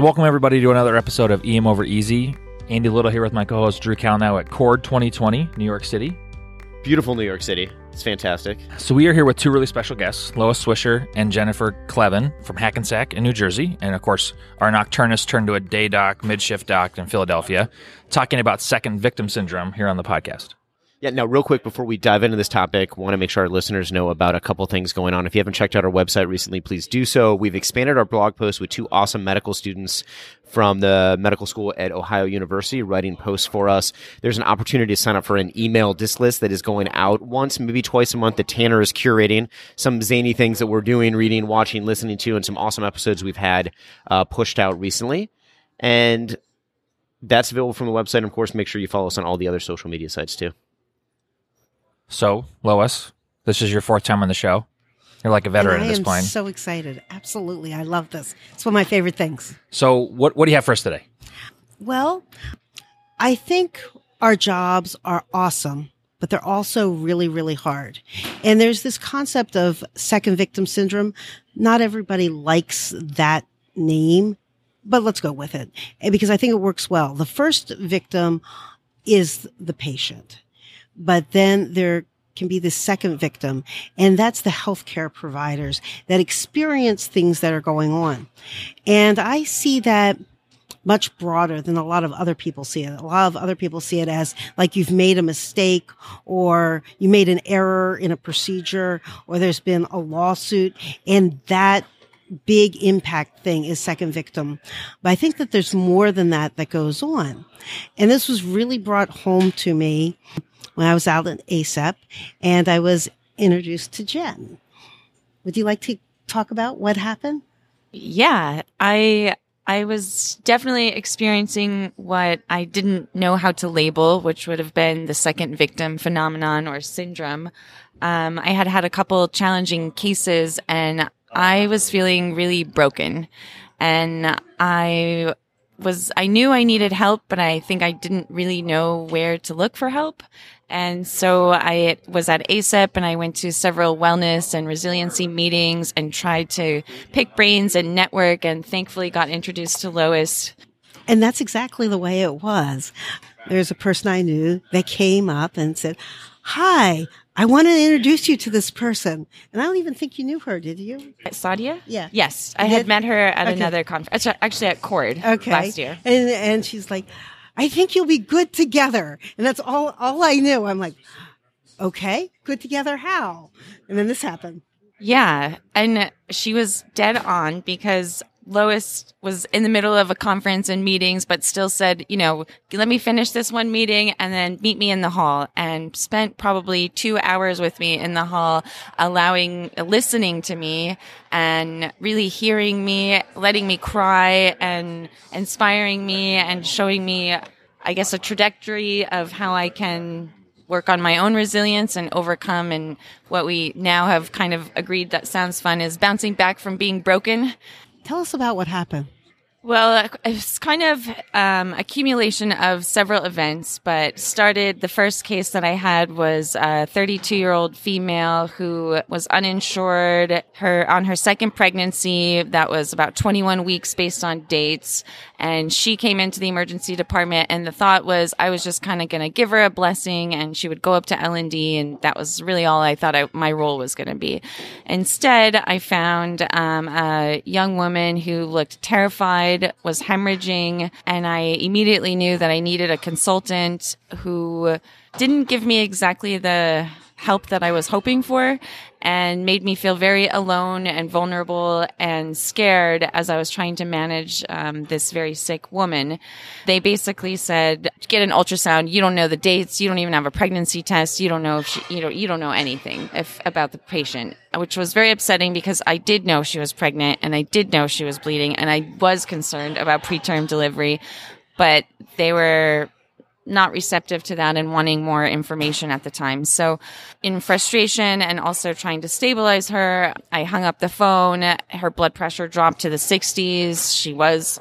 So, welcome everybody to another episode of EM Over Easy. Andy Little here with my co-host Drew now at Cord 2020, New York City. Beautiful New York City. It's fantastic. So we are here with two really special guests, Loice Swisher and Jennifer Clevin from Hackensack in New Jersey, and of course our nocturnist turned to a day doc, mid-shift doc in Philadelphia, talking about second victim syndrome here on the podcast. Yeah, now, real quick before we dive into this topic, want to make sure our listeners know about a couple things going on. If you haven't checked out our website recently, please do so. We've expanded our blog post with two awesome medical students from the medical school at Ohio University writing posts for us. There's an opportunity to sign up for an email disc list that is going out once, maybe twice a month that Tanner is curating some zany things that we're doing, reading, watching, listening to, and some awesome episodes we've had uh, pushed out recently. And that's available from the website. And of course, make sure you follow us on all the other social media sites too. So, Loice, this is your fourth time on the show. You're like a veteran at this point. I'm so excited. Absolutely. I love this. It's one of my favorite things. So, what, what do you have for us today? Well, I think our jobs are awesome, but they're also really, really hard. And there's this concept of second victim syndrome. Not everybody likes that name, but let's go with it because I think it works well. The first victim is the patient but then there can be the second victim, and that's the healthcare providers that experience things that are going on. And I see that much broader than a lot of other people see it. A lot of other people see it as like you've made a mistake or you made an error in a procedure or there's been a lawsuit and that big impact thing is second victim. But I think that there's more than that that goes on. And this was really brought home to me when I was out at ACEP and I was introduced to Jen. Would you like to talk about what happened? Yeah, I I was definitely experiencing what I didn't know how to label, which would have been the second victim phenomenon or syndrome. Um, I had had a couple challenging cases and I was feeling really broken. And I was, I knew I needed help, but I think I didn't really know where to look for help. And so I was at ACEP and I went to several wellness and resiliency meetings and tried to pick brains and network and thankfully got introduced to Loice. And that's exactly the way it was. There's a person I knew that came up and said, Hi, I want to introduce you to this person. And I don't even think you knew her, did you? Sadia? Yeah. Yes. I had met her at okay. another conference, actually at Cord okay. last year. And, and she's like, I think you'll be good together. And that's all, all I knew. I'm like, okay, good together. How? And then this happened. Yeah. And she was dead on because Loice was in the middle of a conference and meetings, but still said, you know, let me finish this one meeting and then meet me in the hall and spent probably two hours with me in the hall, allowing, listening to me and really hearing me, letting me cry and inspiring me and showing me, I guess, a trajectory of how I can work on my own resilience and overcome and what we now have kind of agreed that sounds fun is bouncing back from being broken Tell us about what happened. Well, it's kind of um, accumulation of several events, but started the first case that I had was a 32 year old female who was uninsured. Her on her second pregnancy that was about 21 weeks based on dates, and she came into the emergency department. And the thought was I was just kind of going to give her a blessing, and she would go up to L and D, and that was really all I thought I, my role was going to be. Instead, I found um, a young woman who looked terrified was hemorrhaging, and I immediately knew that I needed a consultant who didn't give me exactly the help that I was hoping for and made me feel very alone and vulnerable and scared as I was trying to manage um, this very sick woman. They basically said, "Get an ultrasound. You don't know the dates. You don't even have a pregnancy test. You don't know if she, you know you don't know anything if about the patient." Which was very upsetting because I did know she was pregnant and I did know she was bleeding and I was concerned about preterm delivery, but they were not receptive to that and wanting more information at the time. So in frustration and also trying to stabilize her, I hung up the phone. Her blood pressure dropped to the 60s. She was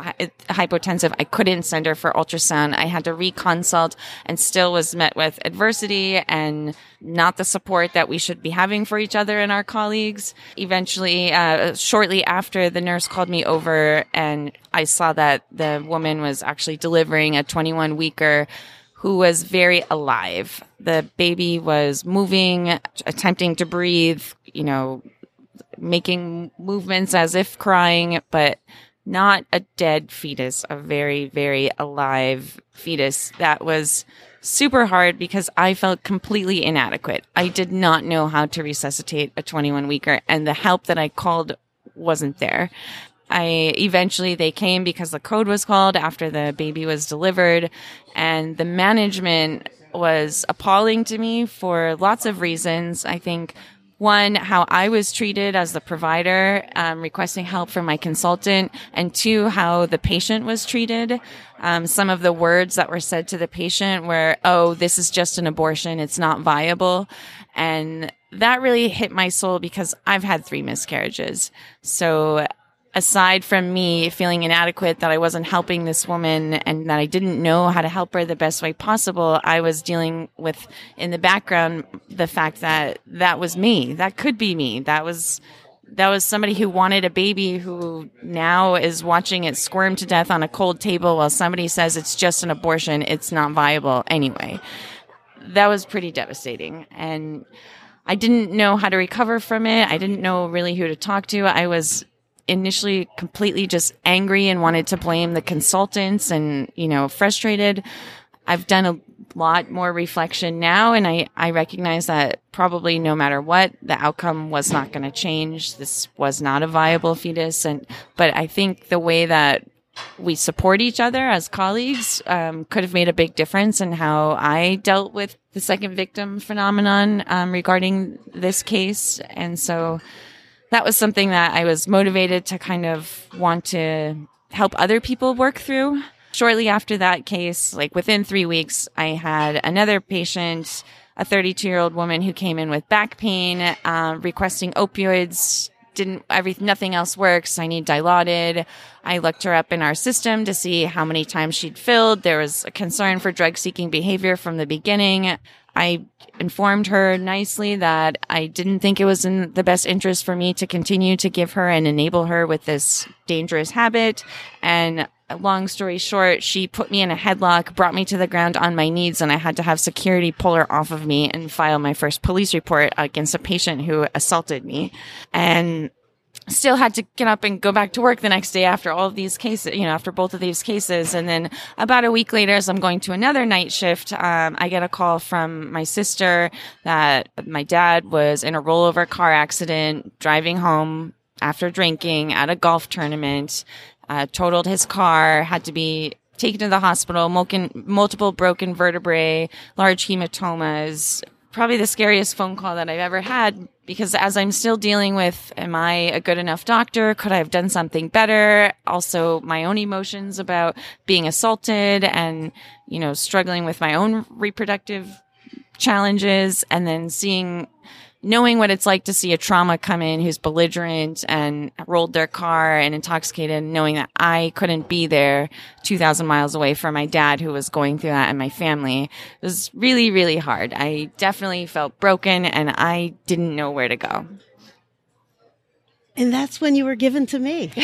hypotensive. I couldn't send her for ultrasound. I had to reconsult and still was met with adversity and not the support that we should be having for each other and our colleagues. Eventually, uh, shortly after, the nurse called me over and I saw that the woman was actually delivering a 21 weeker who was very alive. The baby was moving, attempting to breathe, you know, making movements as if crying, but not a dead fetus, a very, very alive fetus that was super hard because I felt completely inadequate. I did not know how to resuscitate a 21 weeker and the help that I called wasn't there. I eventually they came because the code was called after the baby was delivered and the management was appalling to me for lots of reasons. I think one, how I was treated as the provider, um, requesting help from my consultant, and two, how the patient was treated. Um, some of the words that were said to the patient were, "Oh, this is just an abortion; it's not viable," and that really hit my soul because I've had three miscarriages. So aside from me feeling inadequate that I wasn't helping this woman and that I didn't know how to help her the best way possible, I was dealing with in the background the fact that that was me. That could be me. That was that was somebody who wanted a baby who now is watching it squirm to death on a cold table while somebody says it's just an abortion, it's not viable anyway. That was pretty devastating and I didn't know how to recover from it. I didn't know really who to talk to. I was initially completely just angry and wanted to blame the consultants and, you know, frustrated. I've done a lot more reflection now and I, I recognize that probably no matter what, the outcome was not going to change. This was not a viable fetus. And, but I think the way that we support each other as colleagues um, could have made a big difference in how I dealt with the second victim phenomenon um, regarding this case. And so, that was something that I was motivated to kind of want to help other people work through. Shortly after that case, like within three weeks, I had another patient, a 32 year old woman who came in with back pain, uh, requesting opioids. Didn't every nothing else works. I need dilaudid. I looked her up in our system to see how many times she'd filled. There was a concern for drug seeking behavior from the beginning. I informed her nicely that I didn't think it was in the best interest for me to continue to give her and enable her with this dangerous habit. And long story short, she put me in a headlock, brought me to the ground on my knees, and I had to have security pull her off of me and file my first police report against a patient who assaulted me. And still had to get up and go back to work the next day after all of these cases, you know, after both of these cases. And then about a week later, as I'm going to another night shift, um, I get a call from my sister that my dad was in a rollover car accident driving home after drinking at a golf tournament, uh, totaled his car, had to be taken to the hospital, multiple broken vertebrae, large hematomas, probably the scariest phone call that I've ever had because as I'm still dealing with, am I a good enough doctor? Could I have done something better? Also, my own emotions about being assaulted and, you know, struggling with my own reproductive challenges and then seeing knowing what it's like to see a trauma come in who's belligerent and rolled their car and intoxicated, knowing that I couldn't be there 2,000 miles away from my dad who was going through that and my family it was really, really hard. I definitely felt broken and I didn't know where to go. And that's when you were given to me.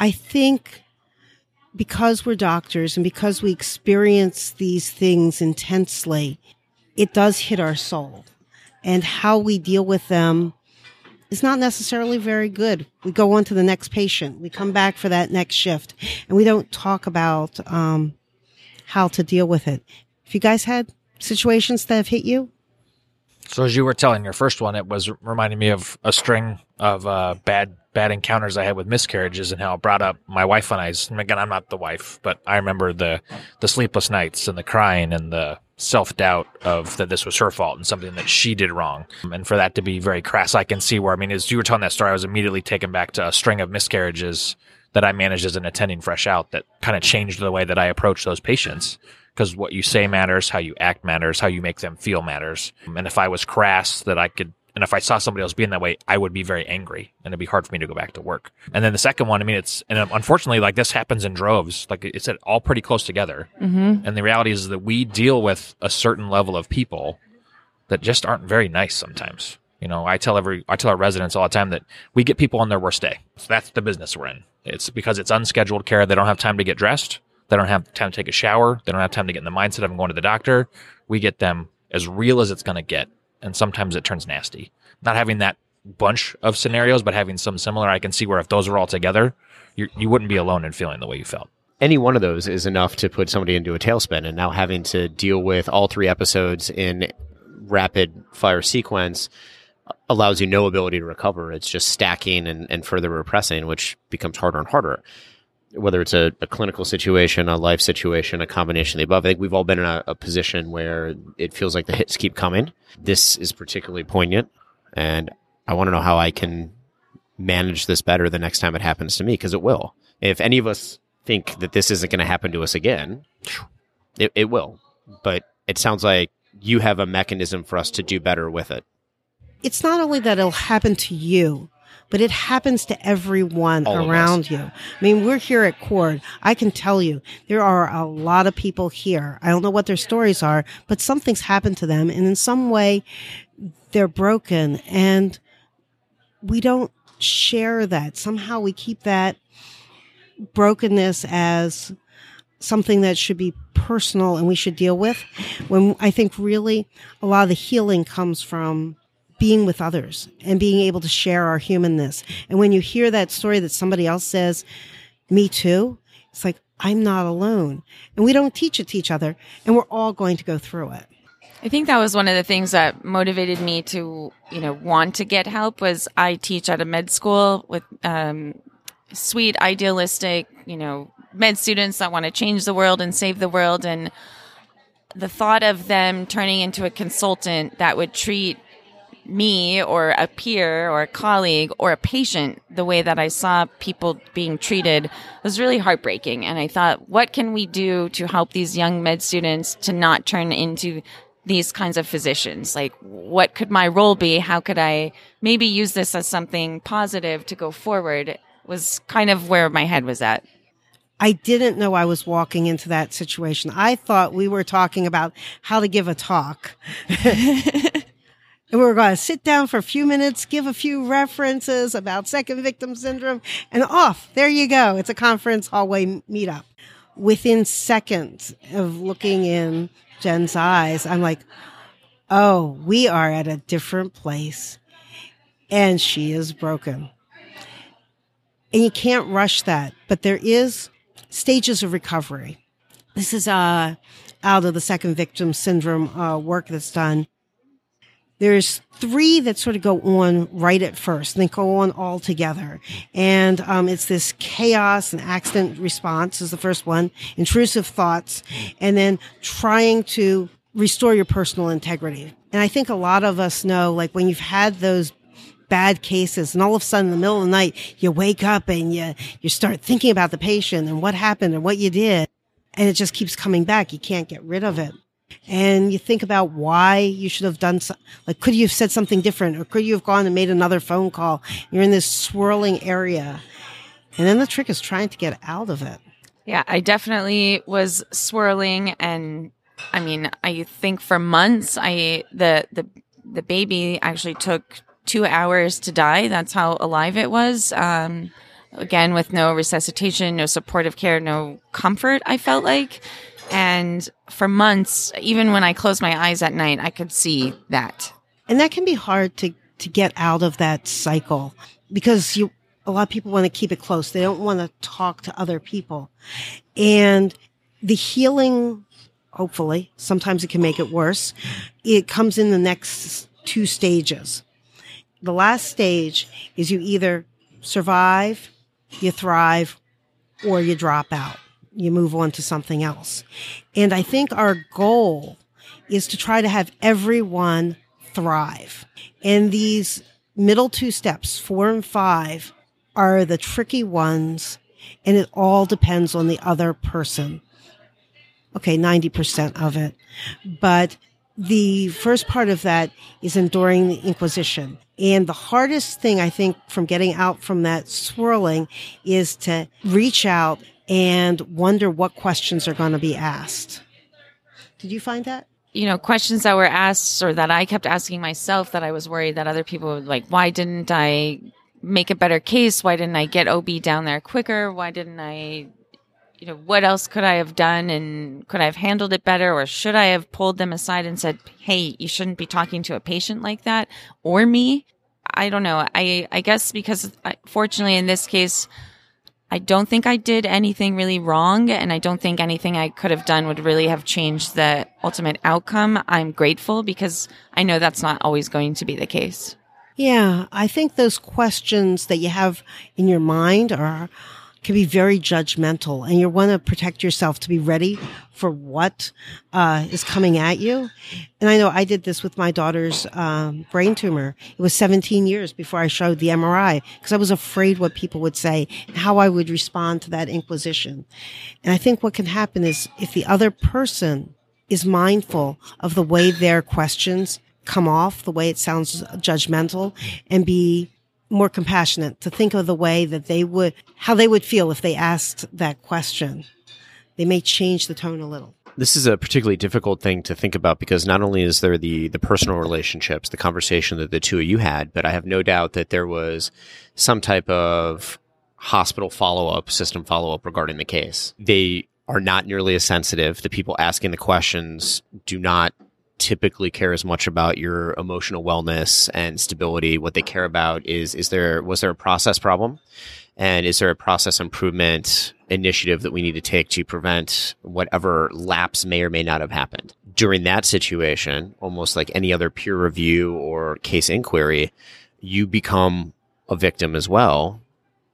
I think because we're doctors and because we experience these things intensely, it does hit our soul. And how we deal with them is not necessarily very good. We go on to the next patient. We come back for that next shift and we don't talk about um, how to deal with it. If you guys had situations that have hit you? So as you were telling your first one, it was reminding me of a string of uh, bad bad encounters I had with miscarriages and how it brought up my wife and I's. And again, I'm not the wife, but I remember the the sleepless nights and the crying and the self doubt of that this was her fault and something that she did wrong. And for that to be very crass, I can see where, I mean, as you were telling that story, I was immediately taken back to a string of miscarriages that I managed as an attending fresh out that kind of changed the way that I approached those patients. Because what you say matters, how you act matters, how you make them feel matters. And if I was crass, that I could And if I saw somebody else being that way, I would be very angry and it'd be hard for me to go back to work. And then the second one, I mean, it's, and unfortunately, like this happens in droves. Like it's all pretty close together. Mm-hmm. And the reality is that we deal with a certain level of people that just aren't very nice sometimes. You know, I tell every, I tell our residents all the time that we get people on their worst day. So that's the business we're in. It's because it's unscheduled care. They don't have time to get dressed. They don't have time to take a shower. They don't have time to get in the mindset of going to the doctor. We get them as real as it's going to get. And sometimes it turns nasty. Not having that bunch of scenarios, but having some similar, I can see where if those are all together, you, you wouldn't be alone in feeling the way you felt. Any one of those is enough to put somebody into a tailspin. And now having to deal with all three episodes in rapid fire sequence allows you no ability to recover. It's just stacking and, and further repressing, which becomes harder and harder. Whether it's a, a, clinical situation, a life situation, a combination of the above, I think we've all been in a, a position where it feels like the hits keep coming. This is particularly poignant, and I want to know how I can manage this better the next time it happens to me, because it will. If any of us think that this isn't going to happen to us again, it, it will. But it sounds like you have a mechanism for us to do better with it it's not only that it'll happen to you, but it happens to everyone All around you. I mean, we're here at Cord. I can tell you there are a lot of people here. I don't know what their stories are, but something's happened to them and in some way they're broken and we don't share that. Somehow we keep that brokenness as something that should be personal and we should deal with when I think really a lot of the healing comes from being with others and being able to share our humanness. And when you hear that story that somebody else says, me too, it's like, I'm not alone. And we don't teach it to each other and we're all going to go through it. I think that was one of the things that motivated me to, you know, want to get help was I teach at a med school with, um, sweet, idealistic, you know, med students that want to change the world and save the world. And the thought of them turning into a consultant that would treat me or a peer or a colleague or a patient the way that I saw people being treated was really heartbreaking. And I thought, what can we do to help these young med students to not turn into these kinds of physicians? Like, what could my role be? How could I maybe use this as something positive to go forward? Was kind of where my head was at. I didn't know I was walking into that situation. I thought we were talking about how to give a talk. And we were going to sit down for a few minutes, give a few references about second victim syndrome, and off. There you go. It's a conference hallway meetup. Within seconds of looking in Jen's eyes, I'm like, oh, we are at a different place. And she is broken. And you can't rush that, but there is stages of recovery. This is uh, out of the second victim syndrome uh, work that's done there's three that sort of go on right at first and they go on all together. And um, it's this chaos and accident response is the first one, intrusive thoughts, and then trying to restore your personal integrity. And I think a lot of us know, like when you've had those bad cases and all of a sudden in the middle of the night, you wake up and you, you start thinking about the patient and what happened and what you did. And it just keeps coming back. You can't get rid of it and you think about why you should have done so, like could you have said something different or could you have gone and made another phone call? You're in this swirling area. And then the trick is trying to get out of it. Yeah i definitely was swirling and i mean i think for months i the the the baby actually took two hours to die. That's how alive it was. Um again with no resuscitation no supportive care no comfort i felt like and for months, even when I closed my eyes at night, I could see that. And that can be hard to, to get out of that cycle because you, a lot of people want to keep it close. They don't want to talk to other people. And the healing, hopefully, sometimes it can make it worse. It comes in the next two stages. The last stage is you either survive, you thrive, or you drop out you move on to something else. And I think our goal is to try to have everyone thrive. And these middle two steps, four and five, are the tricky ones. And it all depends on the other person. Okay, 90% of it. But the first part of that is enduring the Inquisition. And the hardest thing I think from getting out from that swirling is to reach out and wonder what questions are going to be asked. Did you find that? you know, questions that were asked or that I kept asking myself that I was worried that other people would like, why didn't I make a better case? Why didn't I get OB down there quicker? Why didn't I, you know, what else could I have done and could I have handled it better? Or should I have pulled them aside and said, Hey, you shouldn't be talking to a patient like that or me? I don't know. I, I guess because I, fortunately in this case, I don't think I did anything really wrong, and I don't think anything I could have done would really have changed the ultimate outcome. I'm grateful because I know that's not always going to be the case. Yeah, I think those questions that you have in your mind are can be very judgmental and you want to protect yourself to be ready for what uh, is coming at you. And I know I did this with my daughter's um, brain tumor. It was 17 years before I showed the MRI because I was afraid what people would say how I would respond to that inquisition. And I think what can happen is if the other person is mindful of the way their questions come off, the way it sounds judgmental, and be more compassionate to think of the way that they would, how they would feel if they asked that question. They may change the tone a little. This is a particularly difficult thing to think about because not only is there the the personal relationships, the conversation that the two of you had, but I have no doubt that there was some type of hospital follow up, system follow up regarding the case. They are not nearly as sensitive. The people asking the questions do not typically care as much about your emotional wellness and stability. What they care about is is there was there a process problem, and is there a process improvement initiative that we need to take to prevent whatever lapse may or may not have happened during that situation? Almost like any other peer review or case inquiry, you become a victim as well.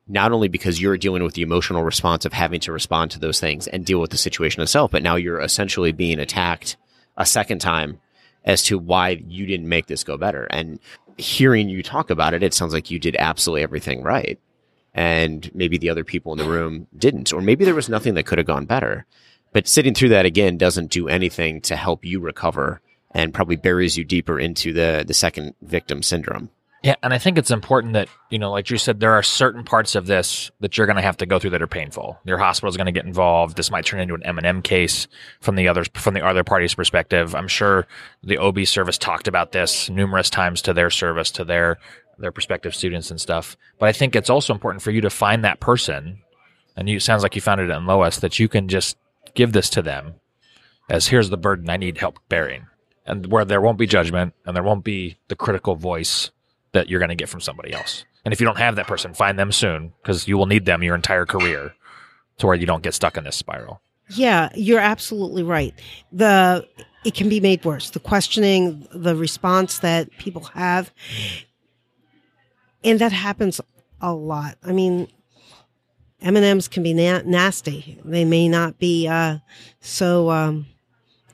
Not only because you're dealing with the emotional response of having to respond to those things and deal with the situation itself, but now you're essentially being attacked a second time as to why you didn't make this go better. And hearing you talk about it, it sounds like you did absolutely everything right. And maybe the other people in the room didn't, or maybe there was nothing that could have gone better. But sitting through that again doesn't do anything to help you recover and probably buries you deeper into the, the second victim syndrome. Yeah, and I think it's important that, you know, like you said, there are certain parts of this that you're going to have to go through that are painful. Your hospital is going to get involved. This might turn into an M&M case from the others, from the other party's perspective. I'm sure the OB service talked about this numerous times to their service, to their, their prospective students and stuff. But I think it's also important for you to find that person. And you, it sounds like you found it in Loice that you can just give this to them as here's the burden I need help bearing. And where there won't be judgment and there won't be the critical voice that you're going to get from somebody else. And if you don't have that person, find them soon because you will need them your entire career to where you don't get stuck in this spiral. Yeah, you're absolutely right. The it can be made worse. The questioning, the response that people have, and that happens a lot. I mean, M and M's can be na- nasty. They may not be uh, so um,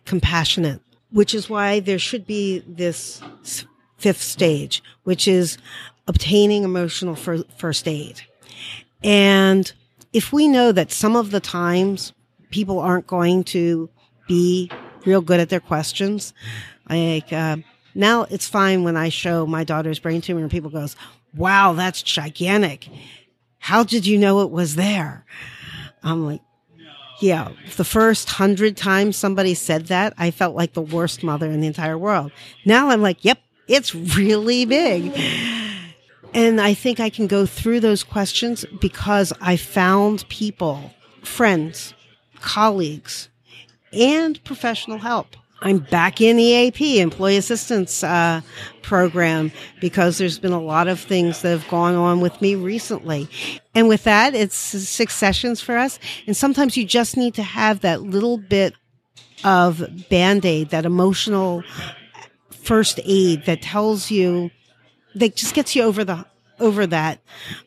compassionate, which is why there should be this fifth stage, which is obtaining emotional first aid. And if we know that some of the times people aren't going to be real good at their questions, like uh, now it's fine when I show my daughter's brain tumor and people goes, "Wow, that's gigantic! How did you know it was there?" I'm like, yeah, the first hundred times somebody said that, I felt like the worst mother in the entire world. Now I'm like, yep, it's really big. And I think I can go through those questions because I found people, friends, colleagues, and professional help. I'm back in EAP, Employee Assistance uh, Program, because there's been a lot of things that have gone on with me recently. And with that, it's six sessions for us. And sometimes you just need to have that little bit of band aid, that emotional first aid that tells you that just gets you over the over that.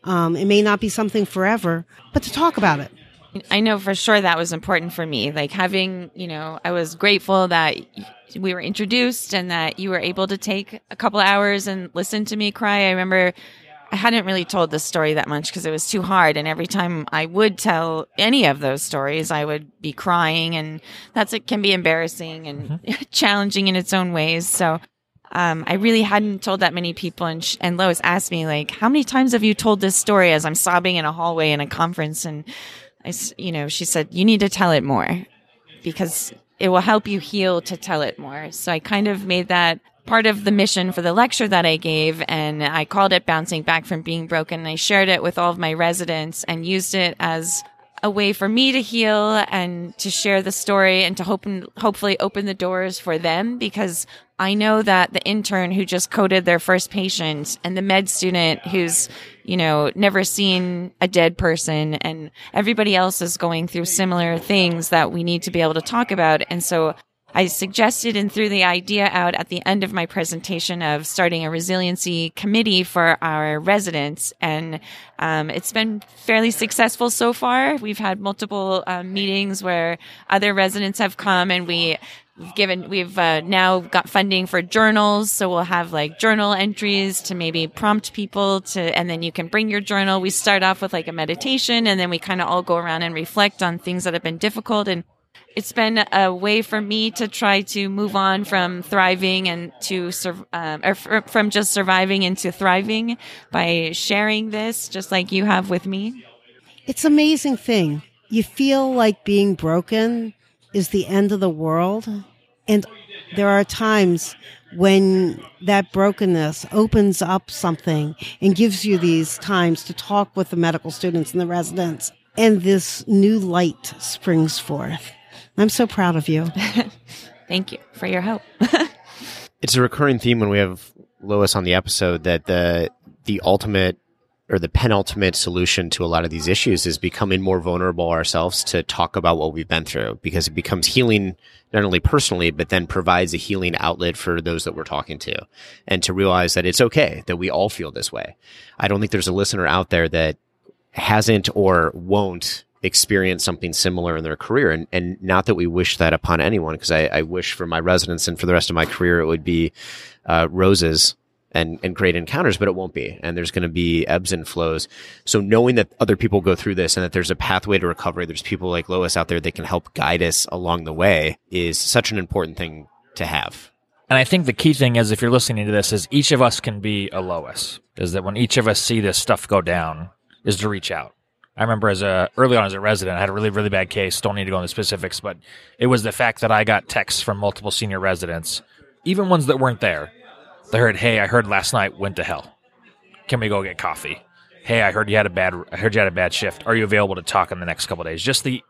Um, it may not be something forever, but to talk about it. I know for sure that was important for me. Like having, you know, I was grateful that we were introduced and that you were able to take a couple hours and listen to me cry. I remember I hadn't really told this story that much because it was too hard. And every time I would tell any of those stories, I would be crying, and that's it can be embarrassing and mm-hmm. challenging in its own ways. So um, I really hadn't told that many people. And, sh- and Loice asked me, like, how many times have you told this story as I'm sobbing in a hallway in a conference? And I, you know, she said, you need to tell it more because it will help you heal to tell it more. So I kind of made that part of the mission for the lecture that I gave, and I called it Bouncing Back from Being Broken. And I shared it with all of my residents and used it as a way for me to heal and to share the story and to hope hopefully open the doors for them because I know that the intern who just coded their first patient and the med student who's, you know, never seen a dead person and everybody else is going through similar things that we need to be able to talk about. And so I suggested and threw the idea out at the end of my presentation of starting a resiliency committee for our residents. And um, it's been fairly successful so far. We've had multiple um, meetings where other residents have come and we We've given, we've uh, now got funding for journals. So we'll have like journal entries to maybe prompt people to, and then you can bring your journal. We start off with like a meditation and then we kind of all go around and reflect on things that have been difficult. And it's been a way for me to try to move on from thriving and to um, or from just surviving into thriving by sharing this, just like you have with me. It's amazing thing. You feel like being broken is the end of the world, and there are times when that brokenness opens up something and gives you these times to talk with the medical students and the residents, and this new light springs forth. I'm so proud of you. Thank you for your help. it's a recurring theme when we have Loice on the episode that the the ultimate or the penultimate solution to a lot of these issues is becoming more vulnerable ourselves to talk about what we've been through because it becomes healing not only personally but then provides a healing outlet for those that we're talking to and to realize that it's okay that we all feel this way. I don't think there's a listener out there that hasn't or won't experience something similar in their career. And, and not that we wish that upon anyone, because I, I, wish for my residents and for the rest of my career, it would be uh, roses and, and great encounters, but it won't be. And there's going to be ebbs and flows. So knowing that other people go through this and that there's a pathway to recovery, there's people like Loice out there that can help guide us along the way is such an important thing to have. And I think the key thing is if you're listening to this is each of us can be a Loice. Is that when each of us see this stuff go down, is to reach out. I remember as a early on as a resident, I had a really really bad case. Don't need to go into specifics, but it was the fact that I got texts from multiple senior residents, even ones that weren't there. They heard, "Hey, I heard last night went to hell. Can we go get coffee?" Hey, I heard you had a bad. I heard you had a bad shift. Are you available to talk in the next couple days? Just the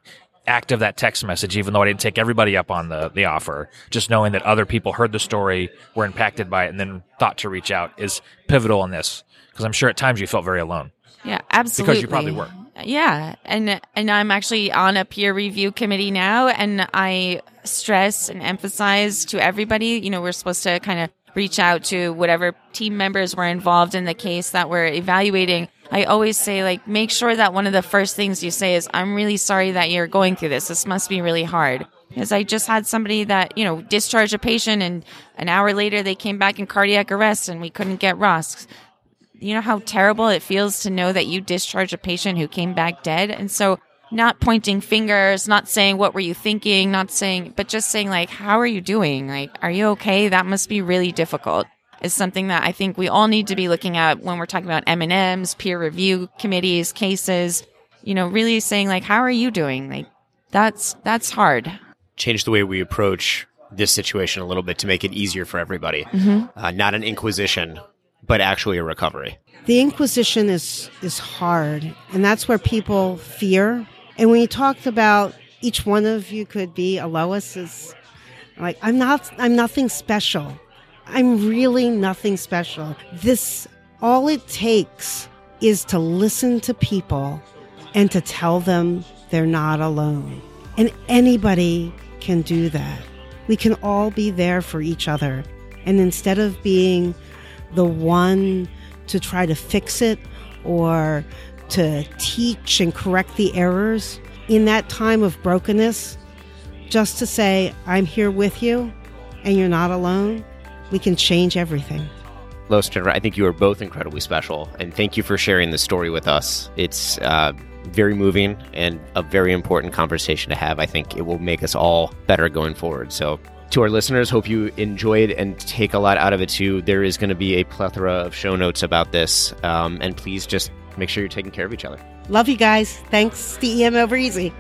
act of that text message, even though I didn't take everybody up on the the offer, just knowing that other people heard the story, were impacted by it, and then thought to reach out is pivotal in this because I'm sure at times you felt very alone. Yeah, absolutely. Because you probably were. Yeah, and and I'm actually on a peer review committee now, and I stress and emphasize to everybody, you know, we're supposed to kind of reach out to whatever team members were involved in the case that we're evaluating. I always say, like, make sure that one of the first things you say is, "I'm really sorry that you're going through this. This must be really hard." Because I just had somebody that you know discharged a patient, and an hour later they came back in cardiac arrest, and we couldn't get ROSC you know how terrible it feels to know that you discharged a patient who came back dead? And so not pointing fingers, not saying what were you thinking, not saying, but just saying like, how are you doing? Like, are you okay? That must be really difficult. Is something that I think we all need to be looking at when we're talking about M&Ms, peer review committees, cases, you know, really saying like, how are you doing? Like, that's, that's hard. Change the way we approach this situation a little bit to make it easier for everybody. Mm-hmm. Uh, not an inquisition, but actually a recovery. The Inquisition is is hard, and that's where people fear. And when you talked about each one of you could be a Loice is like I'm not I'm nothing special. I'm really nothing special. This all it takes is to listen to people and to tell them they're not alone. And anybody can do that. We can all be there for each other. And instead of being the one to try to fix it or to teach and correct the errors in that time of brokenness, just to say, I'm here with you and you're not alone, we can change everything. And Jennifer, I think you are both incredibly special, and thank you for sharing this story with us. It's uh, very moving and a very important conversation to have. I think it will make us all better going forward. So, to our listeners, hope you enjoyed and take a lot out of it too. There is going to be a plethora of show notes about this, um, and please just make sure you're taking care of each other. Love you guys. Thanks to EM Over Easy.